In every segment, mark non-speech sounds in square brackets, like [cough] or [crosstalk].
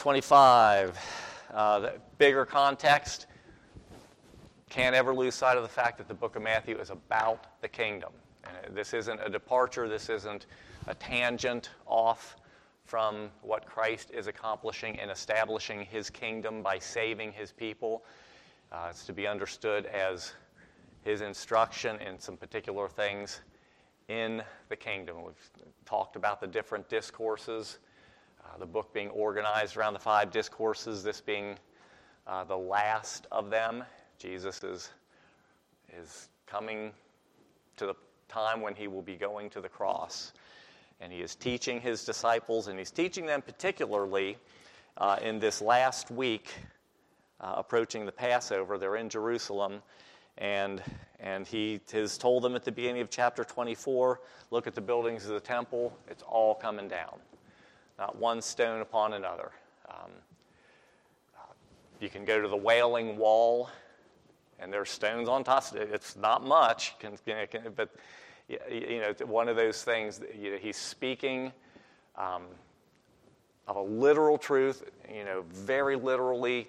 25, uh, the bigger context. Can't ever lose sight of the fact that the book of Matthew is about the kingdom. And this isn't a departure, this isn't a tangent off from what Christ is accomplishing in establishing his kingdom by saving his people. Uh, it's to be understood as his instruction in some particular things in the kingdom. We've talked about the different discourses, uh, the book being organized around the five discourses, this being uh, the last of them. Jesus is, is coming to the time when he will be going to the cross. And he is teaching his disciples, and he's teaching them particularly uh, in this last week uh, approaching the Passover. They're in Jerusalem, and, and he has told them at the beginning of chapter 24 look at the buildings of the temple, it's all coming down. Not one stone upon another. Um, you can go to the Wailing Wall, and there's stones on top. It's not much, but you know, one of those things, you know, he's speaking um, of a literal truth, you know, very literally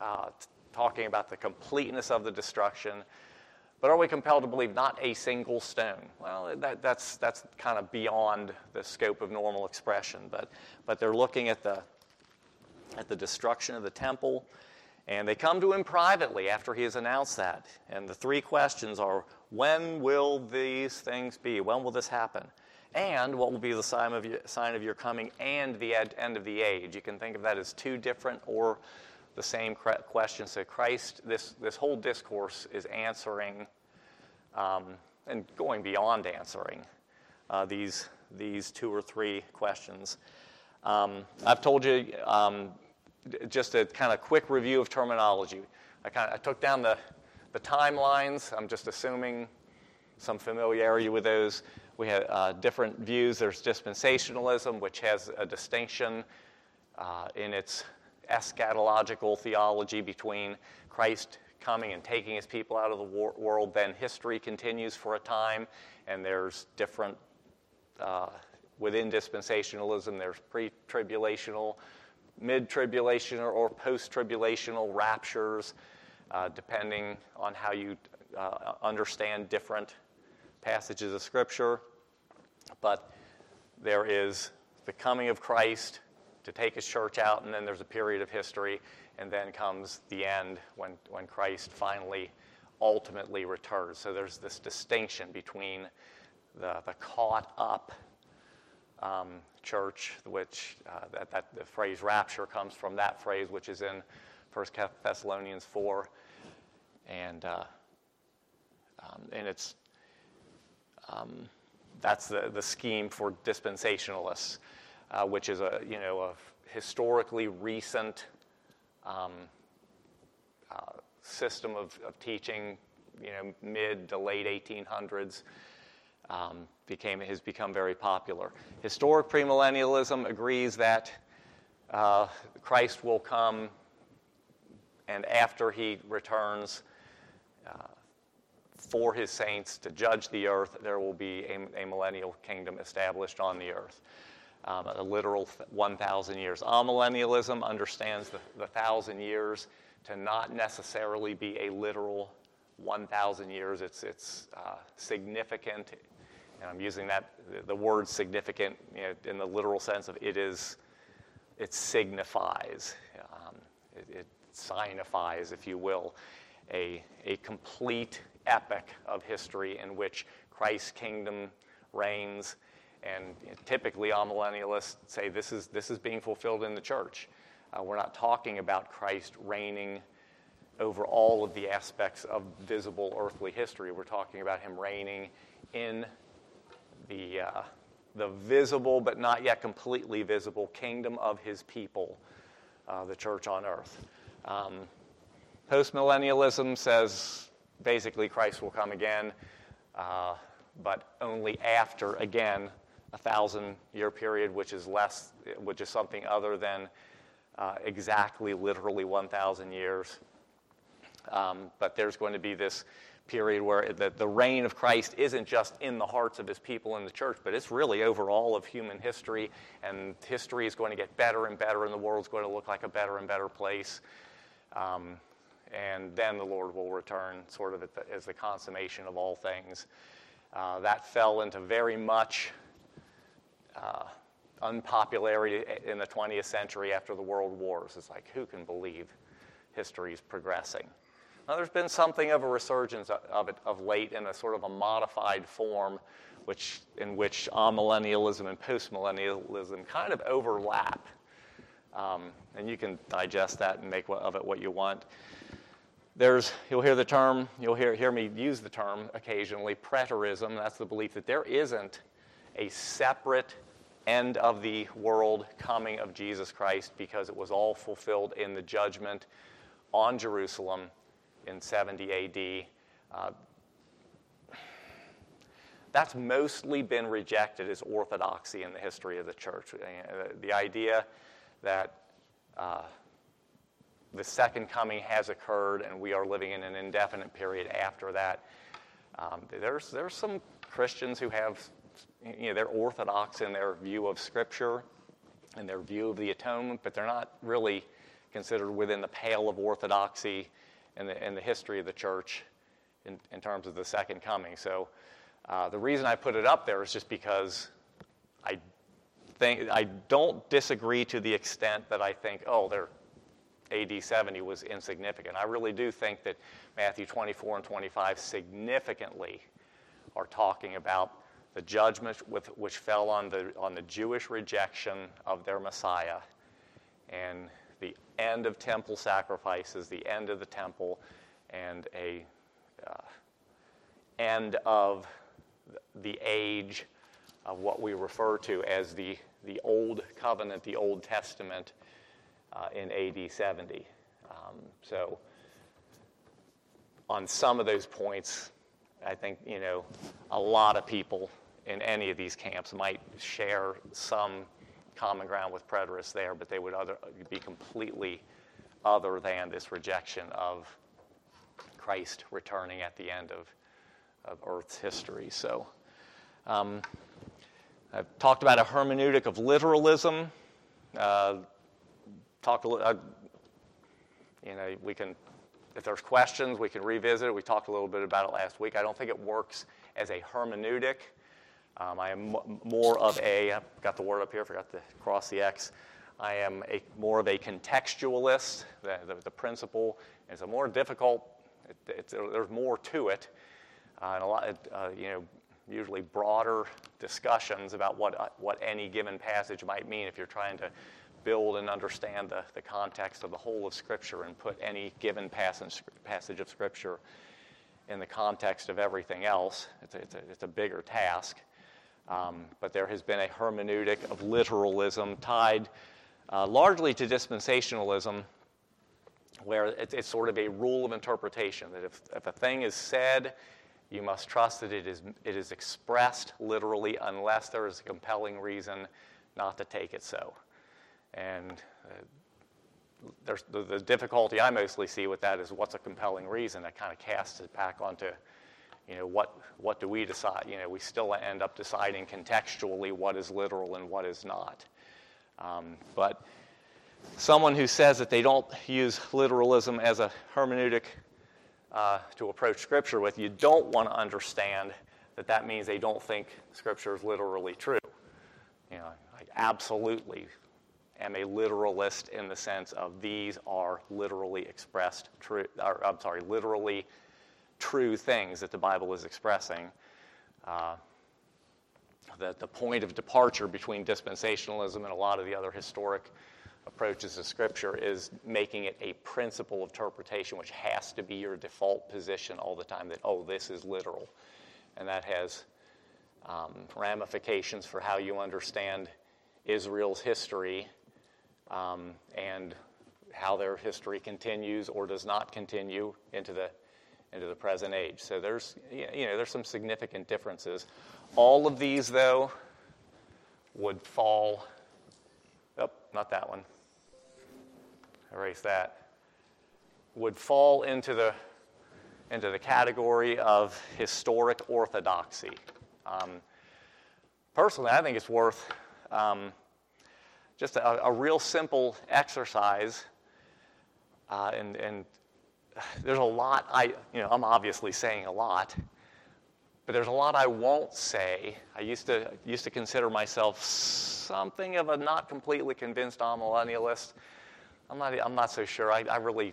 uh, talking about the completeness of the destruction. But are we compelled to believe not a single stone? Well, that, that's, that's kind of beyond the scope of normal expression. But, but they're looking at the, at the destruction of the temple, and they come to him privately after he has announced that. And the three questions are when will these things be? When will this happen? And what will be the sign of, your, sign of your coming and the end of the age? You can think of that as two different or the same question. So, Christ, this, this whole discourse is answering um, and going beyond answering uh, these, these two or three questions. Um, I've told you um, just a kind of quick review of terminology. I, kind of, I took down the the timelines, I'm just assuming some familiarity with those. We have uh, different views. There's dispensationalism, which has a distinction uh, in its eschatological theology between Christ coming and taking his people out of the war- world. Then history continues for a time, and there's different, uh, within dispensationalism, there's pre tribulational, mid tribulational, or post tribulational raptures uh, depending on how you uh, understand different passages of Scripture. But there is the coming of Christ to take his church out, and then there's a period of history, and then comes the end when, when Christ finally ultimately returns. So there's this distinction between the, the caught up um, church, which uh, that, that the phrase rapture comes from that phrase, which is in 1 Thessalonians 4, and uh, um, and it's um, that's the, the scheme for dispensationalists, which is a you know a historically recent um, uh, system of, of teaching, you know mid to late 1800s. Um, became has become very popular. Historic premillennialism agrees that uh, Christ will come, and after he returns, for his saints to judge the earth, there will be a, a millennial kingdom established on the earth. Um, a literal 1,000 years. Amillennialism understands the, the thousand years to not necessarily be a literal 1,000 years. It's, it's uh, significant, and I'm using that the word significant you know, in the literal sense of it is, it signifies, um, it, it signifies, if you will, a, a complete epic of history in which Christ's kingdom reigns. And typically, amillennialists say this is, this is being fulfilled in the church. Uh, we're not talking about Christ reigning over all of the aspects of visible earthly history. We're talking about him reigning in the, uh, the visible but not yet completely visible kingdom of his people, uh, the church on earth. Um, Postmillennialism says basically Christ will come again, uh, but only after, again, a thousand year period, which is less, which is something other than uh, exactly, literally 1,000 years. Um, but there's going to be this period where the, the reign of Christ isn't just in the hearts of his people in the church, but it's really over all of human history, and history is going to get better and better, and the world's going to look like a better and better place. Um, and then the Lord will return, sort of the, as the consummation of all things. Uh, that fell into very much uh, unpopularity in the 20th century after the world wars. It's like, who can believe history is progressing? Now, there's been something of a resurgence of it of late in a sort of a modified form, which, in which amillennialism and postmillennialism kind of overlap. Um, and you can digest that and make of it what you want. There's, you'll hear the term, you'll hear, hear me use the term occasionally, preterism. That's the belief that there isn't a separate end of the world coming of Jesus Christ because it was all fulfilled in the judgment on Jerusalem in 70 AD. Uh, that's mostly been rejected as orthodoxy in the history of the church. Uh, the idea that uh, the second coming has occurred and we are living in an indefinite period after that. Um, there's, there's some Christians who have, you know, they're orthodox in their view of Scripture and their view of the atonement, but they're not really considered within the pale of orthodoxy in the, in the history of the church in, in terms of the second coming. So uh, the reason I put it up there is just because I think I don't disagree to the extent that I think, oh, they're AD 70 was insignificant. I really do think that Matthew 24 and 25 significantly are talking about the judgment with, which fell on the, on the Jewish rejection of their Messiah and the end of temple sacrifices, the end of the temple, and a uh, end of the age of what we refer to as the, the Old Covenant, the Old Testament, uh, in AD 70. Um, so, on some of those points, I think you know a lot of people in any of these camps might share some common ground with preterists there, but they would other, be completely other than this rejection of Christ returning at the end of, of Earth's history. So, um, I've talked about a hermeneutic of literalism. Uh, talked uh, you know, we can, if there's questions, we can revisit it. We talked a little bit about it last week. I don't think it works as a hermeneutic. Um, I am more of a, I've got the word up here, forgot to cross the X. I am a, more of a contextualist. The, the, the principle is a more difficult, it, there's more to it. Uh, and a lot, uh, you know, usually broader discussions about what, uh, what any given passage might mean if you're trying to build and understand the, the context of the whole of Scripture and put any given passage, passage of Scripture in the context of everything else. It's a, it's a, it's a bigger task. Um, but there has been a hermeneutic of literalism tied uh, largely to dispensationalism, where it, it's sort of a rule of interpretation that if, if a thing is said, you must trust that it is, it is expressed literally unless there is a compelling reason not to take it so. And uh, the, the, difficulty I mostly see with that is what's a compelling reason that kind of casts it back onto, you know, what, what do we decide? You know, we still end up deciding contextually what is literal and what is not. Um, but someone who says that they don't use literalism as a hermeneutic uh, to approach Scripture with, you don't want to understand that that means they don't think Scripture is literally true. You know, like absolutely am a literalist in the sense of these are literally expressed true, I'm sorry, literally true things that the Bible is expressing. Uh, that the point of departure between dispensationalism and a lot of the other historic approaches to Scripture is making it a principle of interpretation, which has to be your default position all the time that, oh, this is literal. And that has um, ramifications for how you understand Israel's history um, and how their history continues or does not continue into the into the present age. So there's you know there's some significant differences. All of these though would fall. Oh, not that one. Erase that. Would fall into the into the category of historic orthodoxy. Um, personally, I think it's worth um, just a, a, real simple exercise. Uh, and, and there's a lot I, you know, I'm obviously saying a lot, but there's a lot I won't say. I used to, used to consider myself something of a not completely convinced amillennialist. I'm not, I'm not so sure. I, I really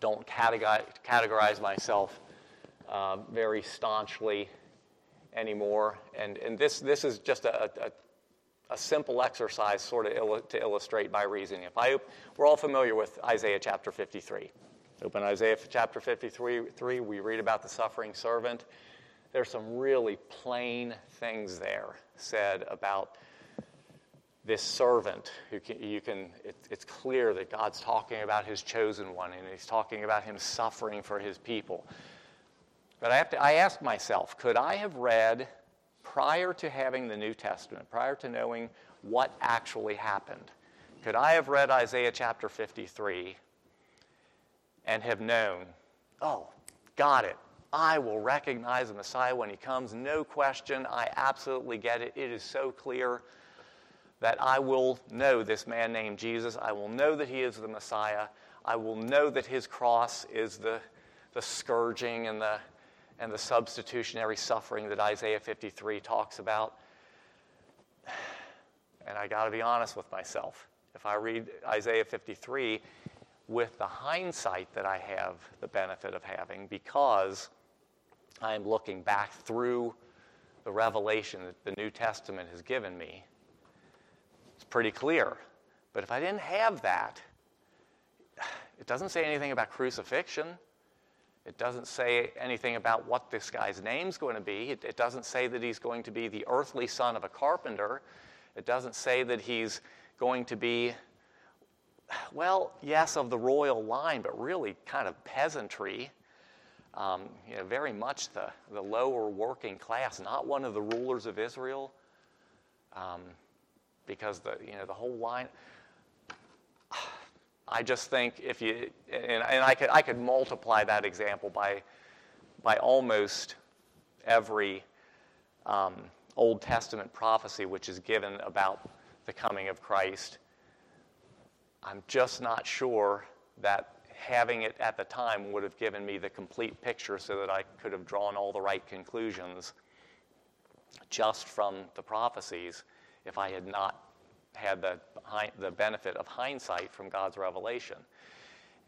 don't categorize, categorize myself uh, very staunchly anymore. And, and this, this is just a, a, a simple exercise, sort of il- to illustrate my reasoning. If I, we're all familiar with Isaiah chapter 53. Open Isaiah chapter 53, 3, we read about the suffering servant. There's some really plain things there said about this servant who can, you can it, it's clear that god's talking about his chosen one and he's talking about him suffering for his people but i have to i ask myself could i have read prior to having the new testament prior to knowing what actually happened could i have read isaiah chapter 53 and have known oh got it I will recognize the Messiah when he comes. No question. I absolutely get it. It is so clear that I will know this man named Jesus. I will know that he is the Messiah. I will know that his cross is the, the scourging and the, and the substitutionary suffering that Isaiah 53 talks about. [sighs] And I got to be honest with myself. If I read Isaiah 53 with the hindsight that I have the benefit of having, because I am looking back through the revelation that the New Testament has given me, it's pretty clear. But if I didn't have that, it doesn't say anything about crucifixion. It doesn't say anything about what this guy's name's going to be. It, it, doesn't say that he's going to be the earthly son of a carpenter. It doesn't say that he's going to be, well, yes, of the royal line, but really kind of peasantry. Um, you know, very much the, the lower working class, not one of the rulers of Israel. Um, because the you know the whole line. I just think if you and, and I could I could multiply that example by by almost every um, Old Testament prophecy which is given about the coming of Christ. I'm just not sure that having it at the time would have given me the complete picture so that I could have drawn all the right conclusions just from the prophecies if I had not had the, the benefit of hindsight from God's revelation.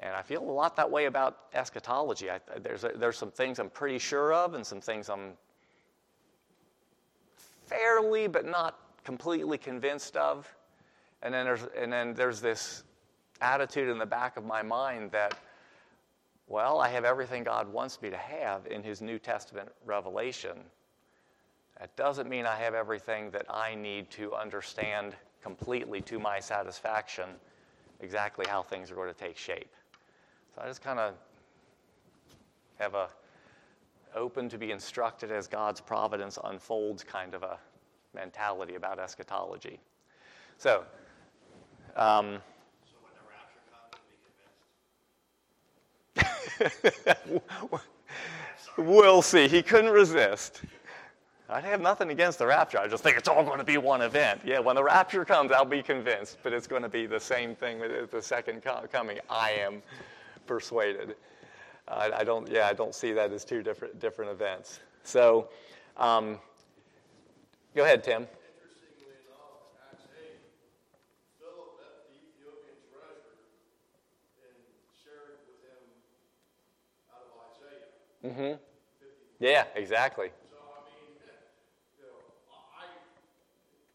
And I feel a lot that way about eschatology. I, there's, a, there's some things I'm pretty sure of, and some things I'm fairly but not completely convinced of. And then there's, and then there's this attitude in the back of my mind that, well, I have everything God wants me to have in His New Testament revelation. That doesn't mean I have everything that I need to understand completely to my satisfaction exactly how things are going to take shape. So I just kind of have a open to be instructed as God's providence unfolds kind of a mentality about eschatology. So, um, [laughs] we'll see. He couldn't resist. I have nothing against the rapture. I just think it's all going to be one event. Yeah, when the rapture comes, I'll be convinced, but it's going to be the same thing with the second coming. I am persuaded. I, I don't. Yeah, I don't see that as two different different events. So, um, go ahead, Tim. Mm-hmm. Yeah, exactly. So I mean, I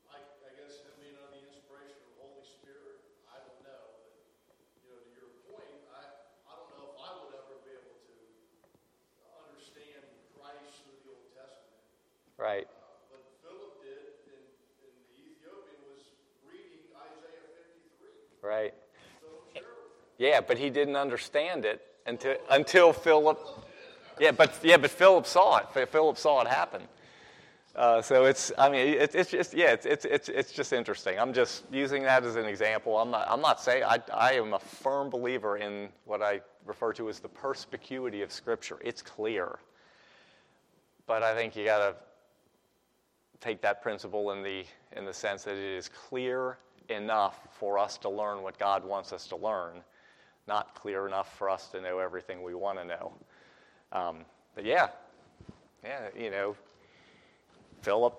I I guess him being the inspiration of Holy Spirit, I don't know. You know, to your point, I don't know if I would ever be able to understand Christ through the Old Testament. Right. Uh, but Philip did, and, and, the Ethiopian was reading Isaiah 53. Right. Yeah, but he didn't understand it until until Philip. Yeah, but yeah, but Philip saw it. Philip saw it happen. Uh, so it's, I mean, it, it's just, yeah, it's, it's, it's, it's just interesting. I'm just using that as an example. I'm not, I'm not saying, I, I am a firm believer in what I refer to as the perspicuity of Scripture. It's clear. But I think you got to take that principle in the, in the sense that it is clear enough for us to learn what God wants us to learn, not clear enough for us to know everything we want to know. Um, but yeah, yeah, you know, Philip,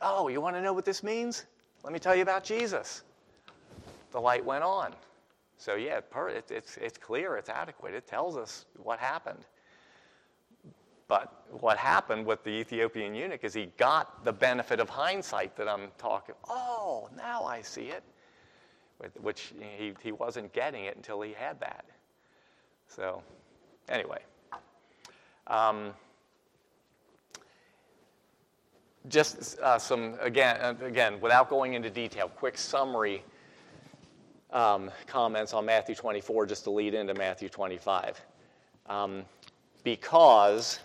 oh, you want to know what this means? Let me tell you about Jesus. The light went on. So, yeah, it's, it's clear, it's adequate. It tells us what happened. But what happened with the Ethiopian eunuch is he got the benefit of hindsight that I'm talking. Oh, now I see it. Which he, he wasn't getting it until he had that. So, anyway. Um, just uh, some, again, uh, again, without going into detail, quick summary um, comments on Matthew 24 just to lead into Matthew 25. Um, because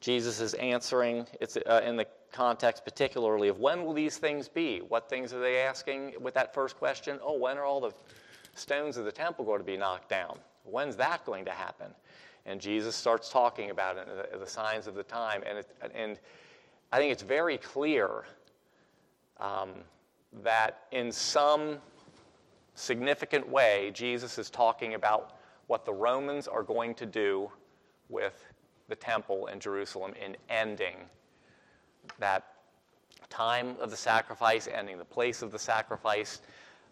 Jesus is answering, it's uh, in the context particularly of when will these things be? What things are they asking with that first question? Oh, when are all the stones of the temple going to be knocked down? When's that going to happen? And Jesus starts talking about it, the, the signs of the time. And, it, and I think it's very clear um, that in some significant way, Jesus is talking about what the Romans are going to do with the temple in Jerusalem in ending that time of the sacrifice, ending the place of the sacrifice.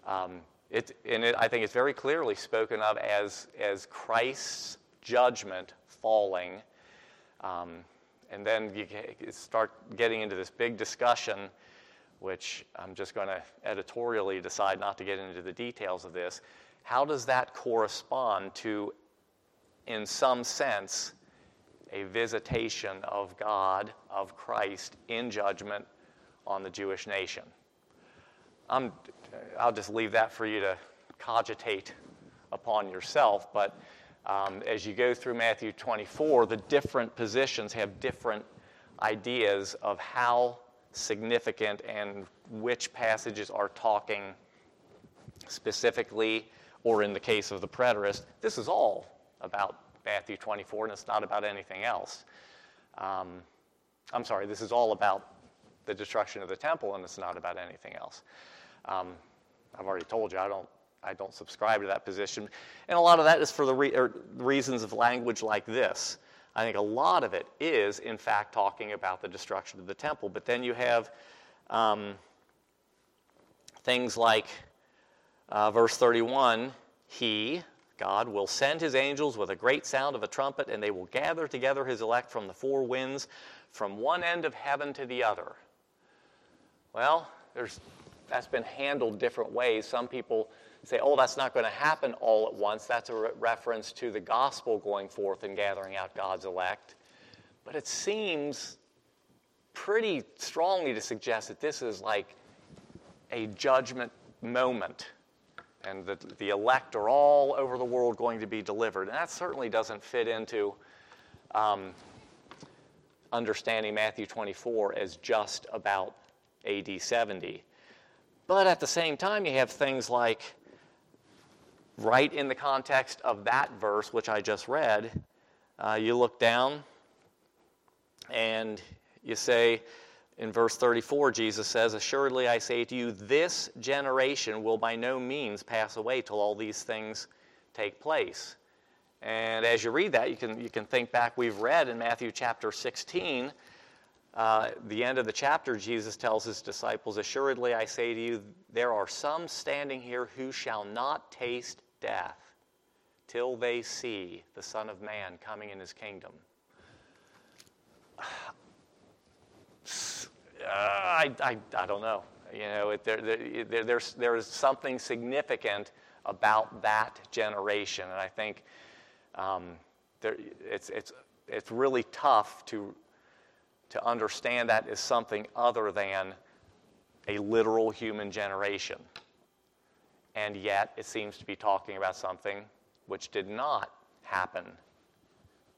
Um, it, and it, I think it's very clearly spoken of as, as Christ's judgment falling. Um, and then you start getting into this big discussion, which I'm just going to editorially decide not to get into the details of this. How does that correspond to, in some sense, a visitation of God, of Christ, in judgment on the Jewish nation? I'm, I'll just leave that for you to cogitate upon yourself, but um, as you go through Matthew 24, the different positions have different ideas of how significant and which passages are talking specifically, or in the case of the preterist, this is all about Matthew 24 and it's not about anything else. Um, I'm sorry, this is all about the destruction of the temple and it's not about anything else. Um, I've already told you I don't I don't subscribe to that position. And a lot of that is for the re- reasons of language like this. I think a lot of it is, in fact, talking about the destruction of the temple. But then you have um, things like uh, verse 31 He, God, will send his angels with a great sound of a trumpet, and they will gather together his elect from the four winds, from one end of heaven to the other. Well, there's, that's been handled different ways. Some people say, oh, that's not going to happen all at once. That's a re- reference to the gospel going forth and gathering out God's elect. But it seems pretty strongly to suggest that this is like a judgment moment and that the elect are all over the world going to be delivered. And that certainly doesn't fit into um, understanding Matthew 24 as just about AD 70. But at the same time, you have things like right in the context of that verse, which I just read, uh, you look down and you say, in verse 34, Jesus says, Assuredly I say to you, this generation will by no means pass away till all these things take place. And as you read that, you can, you can think back, we've read in Matthew chapter 16, uh, the end of the chapter, Jesus tells his disciples, Assuredly I say to you, there are some standing here who shall not taste death till they see the Son of Man coming in his kingdom. Uh, [sighs] I, I, I don't know. You know, it, there, there, there's, there's something significant about that generation. And I think um, there, it's, it's, it's really tough to, to understand that as something other than a literal human generation and yet it seems to be talking about something which did not happen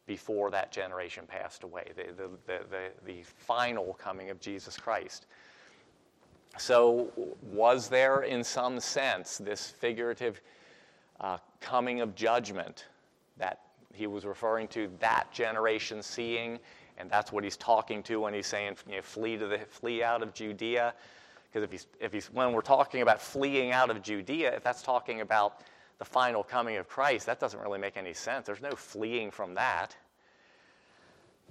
before that generation passed away, the, the, the, the, final coming of Jesus Christ. So, was there, in some sense, this figurative uh, coming of judgment that he was referring to that generation seeing, and that's what he's talking to when he's saying, you know, flee to the flee out of Judea. Because if he's, if he's when we're talking about fleeing out of Judea, if that's talking about the final coming of Christ, that doesn't really make any sense. There's no fleeing from that,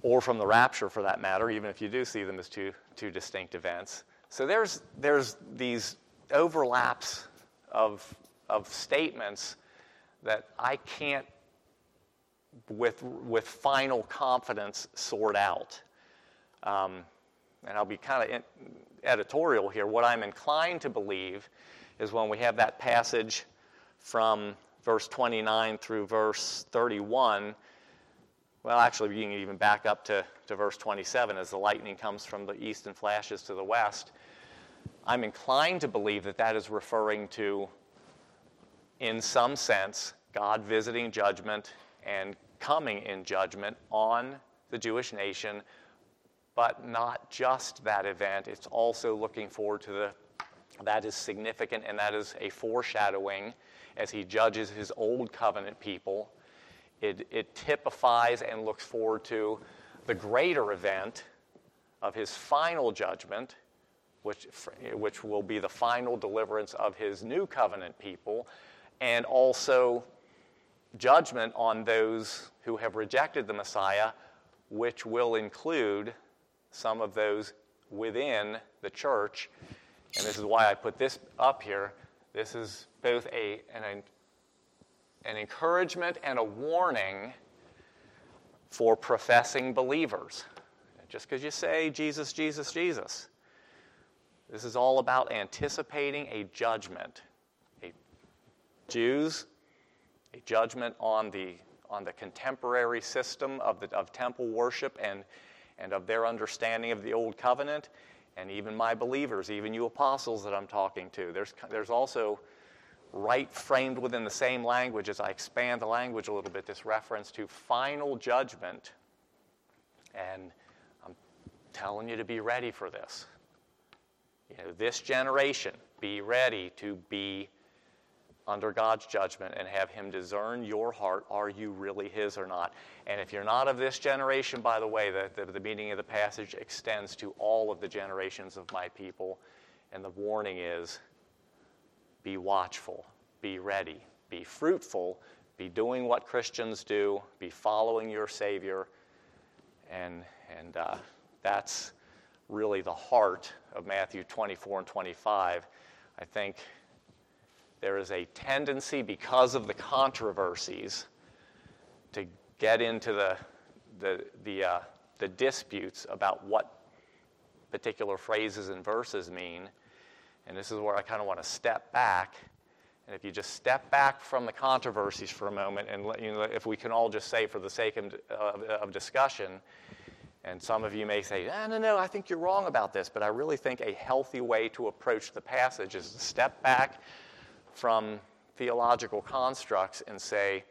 or from the rapture for that matter, even if you do see them as two, two distinct events. So there's, there's these overlaps of, of statements that I can't, with, with final confidence, sort out. Um, and I'll be kind of editorial here. What I'm inclined to believe is when we have that passage from verse 29 through verse 31. Well, actually, you can even back up to, to verse 27 as the lightning comes from the east and flashes to the west. I'm inclined to believe that that is referring to, in some sense, God visiting judgment and coming in judgment on the Jewish nation, but not just that event. It's also looking forward to the, that is significant, and that is a foreshadowing as he judges his old covenant people. It, it typifies and looks forward to the greater event of his final judgment which, which will be the final deliverance of his new covenant people, and also judgment on those who have rejected the Messiah, which will include some of those within the church. And this is why I put this up here. This is both a, an, an encouragement and a warning for professing believers. Just because you say Jesus, Jesus, Jesus this is all about anticipating a judgment. A Jews, a judgment on the, on the contemporary system of, the, of temple worship and, and of their understanding of the Old Covenant, and even my believers, even you apostles that I'm talking to. There's, there's also right framed within the same language as I expand the language a little bit, this reference to final judgment. And I'm telling you to be ready for this. You know, this generation, be ready to be under God's judgment and have Him discern your heart. Are you really His or not? And if you're not of this generation, by the way, the, the, the, meaning of the passage extends to all of the generations of my people. And the warning is be watchful, be ready, be fruitful, be doing what Christians do, be following your Savior. And, and uh, that's really the heart of Matthew 24 and 25, I think there is a tendency, because of the controversies, to get into the, the, the, uh, the disputes about what particular phrases and verses mean. And this is where I kind of want to step back. And if you just step back from the controversies for a moment, and let, you know, if we can all just say, for the sake of, of, of discussion, and some of you may say, no, no, no, I think you're wrong about this. But I really think a healthy way to approach the passage is to step back from theological constructs and say,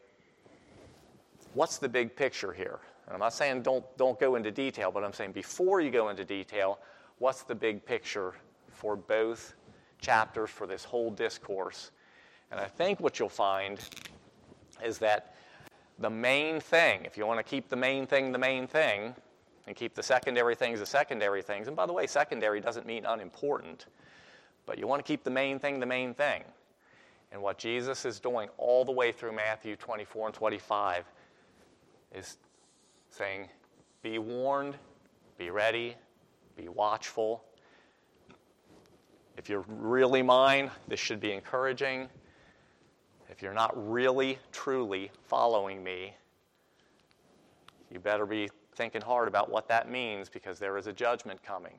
what's the big picture here? And I'm not saying don't, don't go into detail, but I'm saying before you go into detail, what's the big picture for both chapters, for this whole discourse? And I think what you'll find is that the main thing, if you want to keep the main thing the main thing, and keep the secondary things the secondary things. And by the way, secondary doesn't mean unimportant, but you want to keep the main thing the main thing. And what Jesus is doing all the way through Matthew 24 and 25 is saying, Be warned, be ready, be watchful. If you're really mine, this should be encouraging. If you're not really, truly following me, you better be thinking hard about what that means because there is a judgment coming.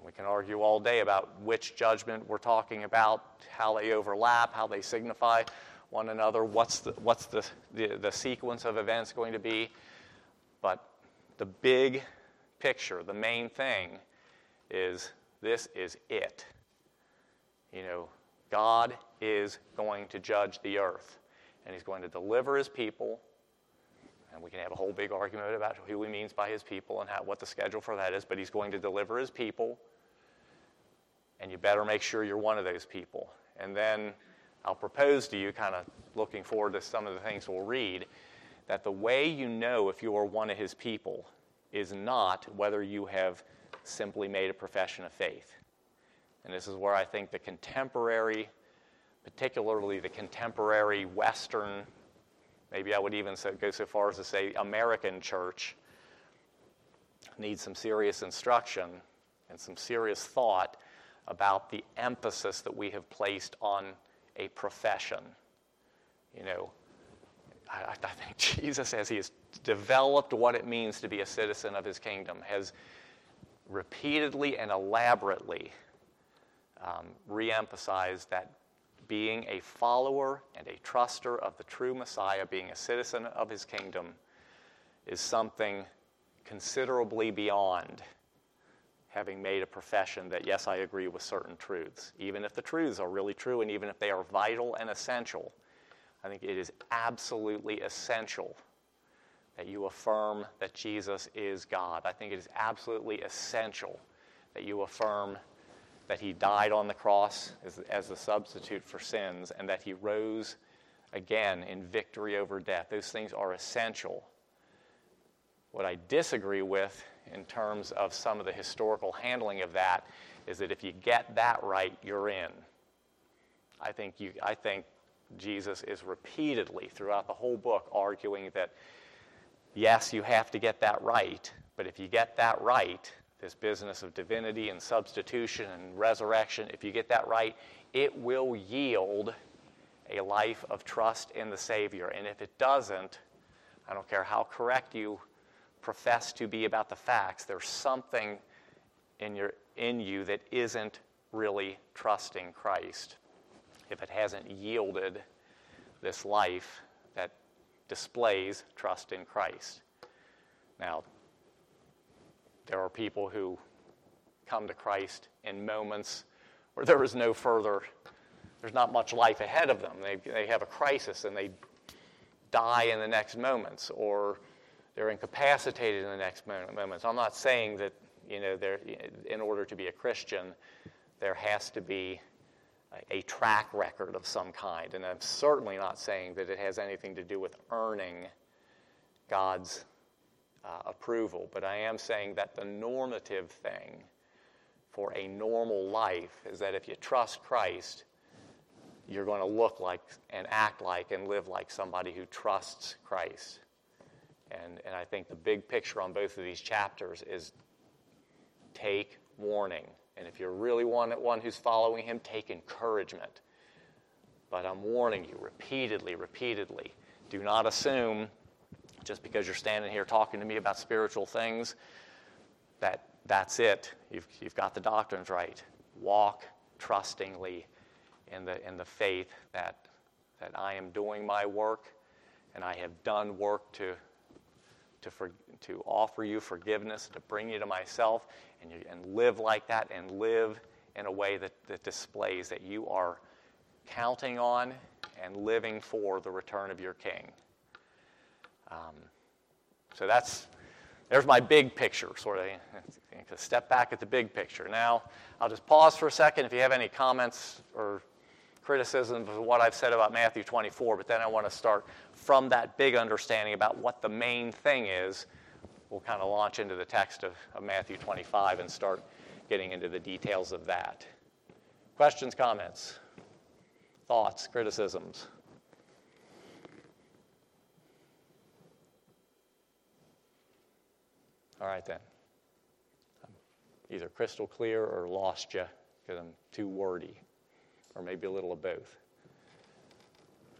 And we can argue all day about which judgment we're talking about, how they overlap, how they signify one another, what's the, what's the, the, the sequence of events going to be. But the big picture, the main thing, is this is it. You know, God is going to judge the earth, and He's going to deliver His people And we can have a whole big argument about who he means by his people and how, what the schedule for that is, but he's going to deliver his people. And you better make sure you're one of those people. And then I'll propose to you, kind of looking forward to some of the things we'll read, that the way you know if you are one of his people is not whether you have simply made a profession of faith. And this is where I think the contemporary, particularly the contemporary Western, maybe I would even go so far as to say American church, needs some serious instruction and some serious thought about the emphasis that we have placed on a profession. You know, I, I, think [laughs] Jesus, as he has developed what it means to be a citizen of his kingdom, has repeatedly and elaborately um, reemphasized that being a follower and a truster of the true Messiah, being a citizen of his kingdom, is something considerably beyond having made a profession that, yes, I agree with certain truths. Even if the truths are really true and even if they are vital and essential, I think it is absolutely essential that you affirm that Jesus is God. I think it is absolutely essential that you affirm that he died on the cross as, as a substitute for sins and that he rose again in victory over death. Those things are essential. What I disagree with in terms of some of the historical handling of that is that if you get that right, you're in. I think, you, I think Jesus is repeatedly throughout the whole book arguing that yes, you have to get that right, but if you get that right, this business of divinity and substitution and resurrection, if you get that right, it will yield a life of trust in the Savior. And if it doesn't, I don't care how correct you profess to be about the facts, there's something in, your, in you that isn't really trusting Christ. If it hasn't yielded this life that displays trust in Christ. Now, there are people who come to Christ in moments where there is no further, there's not much life ahead of them. They, they have a crisis and they die in the next moments, or they're incapacitated in the next moments. I'm not saying that, you know, in order to be a Christian, there has to be a, a track record of some kind. And I'm certainly not saying that it has anything to do with earning God's uh, approval, but I am saying that the normative thing for a normal life is that if you trust Christ, you're going to look like and act like and live like somebody who trusts Christ. And, and I think the big picture on both of these chapters is take warning. And if you're really one, one who's following him, take encouragement. But I'm warning you repeatedly, repeatedly do not assume just because you're standing here talking to me about spiritual things that that's it. You've, you've got the doctrines right. Walk trustingly in the, in the faith that, that I am doing my work and I have done work to to, for, to offer you forgiveness, to bring you to myself, and, you, and live like that and live in a way that, that displays that you are counting on and living for the return of your King. Um, so that's there's my big picture, sort of. Step back at the big picture. Now, I'll just pause for a second. If you have any comments or criticism of what I've said about Matthew 24, but then I want to start from that big understanding about what the main thing is. We'll kind of launch into the text of, of Matthew 25 and start getting into the details of that. Questions, comments, thoughts, criticisms? All right, then. I'm either crystal clear or lost you because I'm too wordy or maybe a little of both.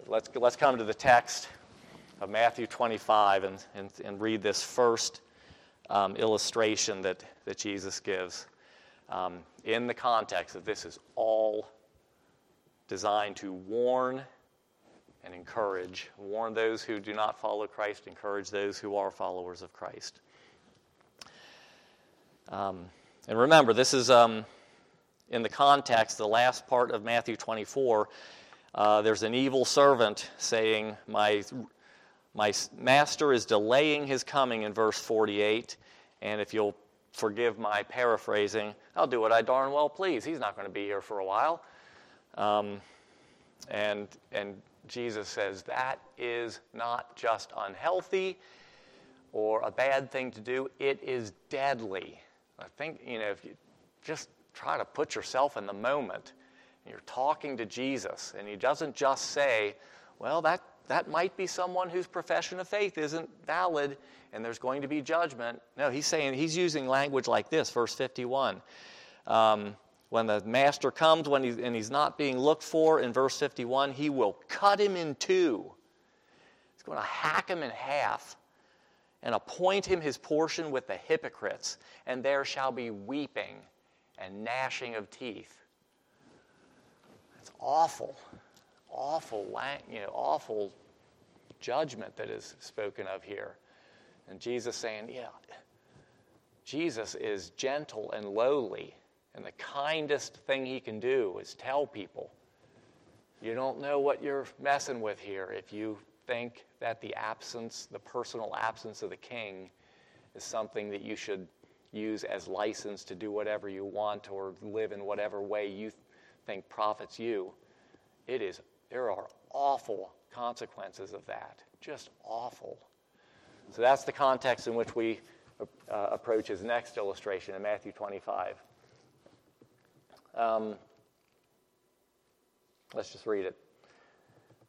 Let's, let's come to the text of Matthew 25 and, and, and read this first um, illustration that, that Jesus gives um, in the context that this is all designed to warn and encourage. Warn those who do not follow Christ, encourage those who are followers of Christ. Um, and remember, this is um, in the context, the last part of Matthew 24, uh, there's an evil servant saying, My My master is delaying his coming in verse 48. And if you'll forgive my paraphrasing, I'll do what I darn well please. He's not going to be here for a while. Um, and, and Jesus says that is not just unhealthy or a bad thing to do, it is deadly. I think, you know, if you just try to put yourself in the moment, you're talking to Jesus, and he doesn't just say, well, that, that might be someone whose profession of faith isn't valid and there's going to be judgment. No, he's saying, he's using language like this, verse 51. Um, when the master comes when he's, and he's not being looked for, in verse 51, he will cut him in two. He's going to hack him in half and appoint him his portion with the hypocrites, and there shall be weeping and gnashing of teeth. It's awful, awful, you know, awful judgment that is spoken of here. And Jesus saying, yeah, Jesus is gentle and lowly, and the kindest thing he can do is tell people, you don't know what you're messing with here if you think that the absence, the personal absence of the king, is something that you should use as license to do whatever you want or live in whatever way you think profits you. It is, there are awful consequences of that. Just awful. So that's the context in which we uh, approach his next illustration in Matthew 25. Um, let's just read it.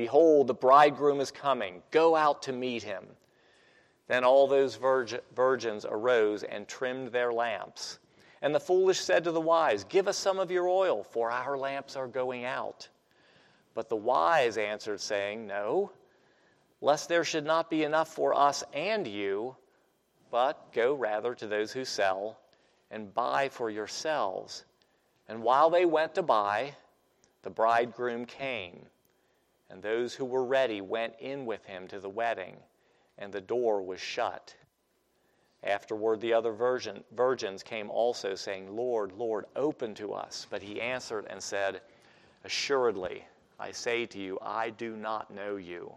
Behold, the bridegroom is coming. Go out to meet him. Then all those virgin, virgins arose and trimmed their lamps. And the foolish said to the wise, Give us some of your oil, for our lamps are going out. But the wise answered, saying, No, lest there should not be enough for us and you, but go rather to those who sell and buy for yourselves. And while they went to buy, the bridegroom came and those who were ready went in with him to the wedding, and the door was shut. Afterward, the other virgin, virgins came also, saying, Lord, Lord, open to us. But he answered and said, Assuredly, I say to you, I do not know you.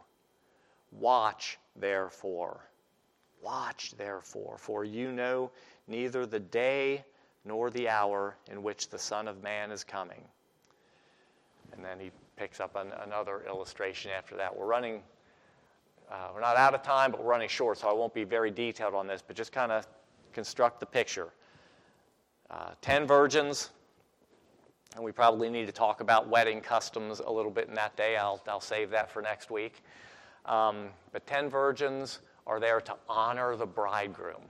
Watch, therefore. Watch, therefore, for you know neither the day nor the hour in which the Son of Man is coming. And then he picks up an, another illustration after that. We're running, uh, we're not out of time, but we're running short, so I won't be very detailed on this, but just kind of construct the picture. Uh, ten virgins, and we probably need to talk about wedding customs a little bit in that day. I'll, I'll save that for next week. Um, but ten virgins are there to honor the bridegroom.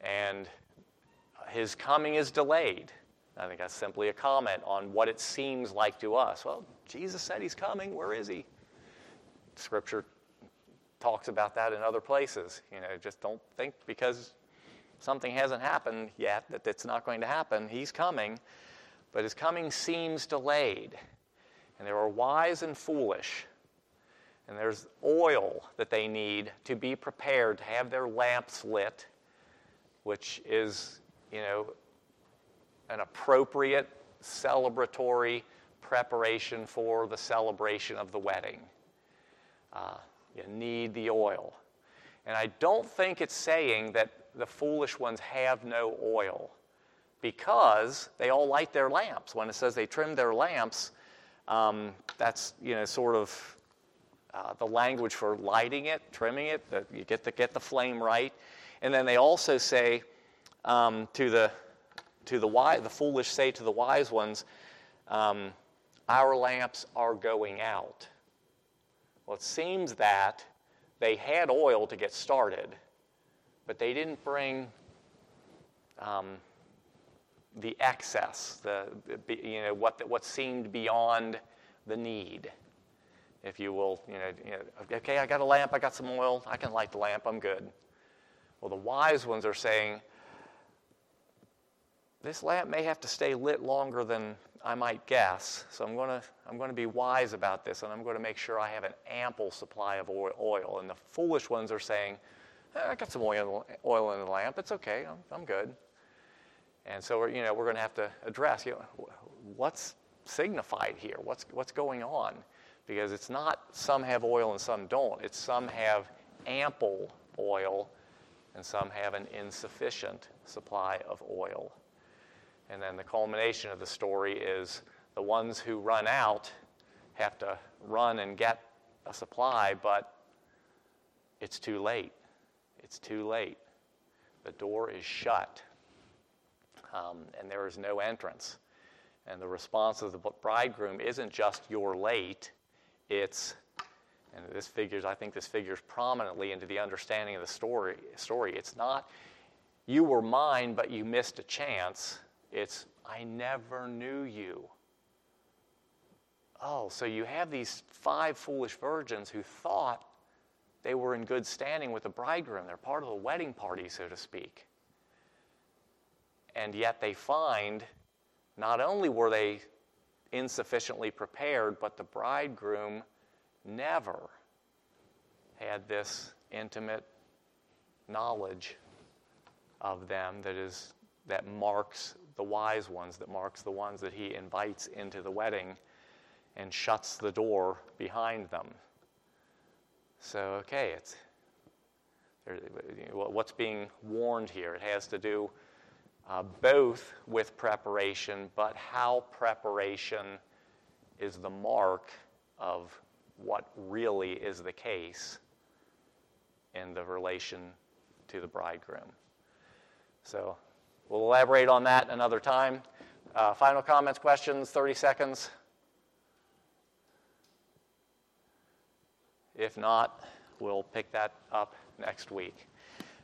And his coming is delayed. I think that's simply a comment on what it seems like to us. Well, Jesus said he's coming. Where is he? Scripture talks about that in other places. You know, just don't think because something hasn't happened yet that it's not going to happen. He's coming, but his coming seems delayed. And there are wise and foolish. And there's oil that they need to be prepared to have their lamps lit, which is, you know, an appropriate celebratory preparation for the celebration of the wedding. Uh, you need the oil. And I don't think it's saying that the foolish ones have no oil because they all light their lamps. When it says they trim their lamps, um, that's you know sort of uh, the language for lighting it, trimming it. That you get the get the flame right, and then they also say um, to the to the wise, the foolish say to the wise ones, um, Our lamps are going out. Well, it seems that they had oil to get started, but they didn't bring um, the excess, the, you know, what, what seemed beyond the need. if you will, you know, you know, okay, I got a lamp, I got some oil, I can light the lamp, I'm good. Well, the wise ones are saying, this lamp may have to stay lit longer than I might guess, so I'm going to I'm going to be wise about this, and I'm going to make sure I have an ample supply of oil. And the foolish ones are saying, eh, I got some oil, oil in the lamp. It's okay. I'm, I'm good. And so we're, you know, we're going to have to address you know, what's signified here. What's what's going on? Because it's not some have oil and some don't. It's some have ample oil, and some have an insufficient supply of oil. And then the culmination of the story is the ones who run out have to run and get a supply, but it's too late. It's too late. The door is shut, um, and there is no entrance. And the response of the bridegroom isn't just you're late, it's, and this figures, I think this figures prominently into the understanding of the story. story. It's not you were mine, but you missed a chance. It's, I never knew you. Oh, so you have these five foolish virgins who thought they were in good standing with the bridegroom. They're part of the wedding party, so to speak. And yet they find not only were they insufficiently prepared, but the bridegroom never had this intimate knowledge of them that is that marks the wise ones, that marks the ones that he invites into the wedding and shuts the door behind them. So, okay, it's what's being warned here. It has to do uh, both with preparation, but how preparation is the mark of what really is the case in the relation to the bridegroom. So We'll elaborate on that another time. Uh, final comments, questions, 30 seconds. If not, we'll pick that up next week.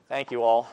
Thank you all.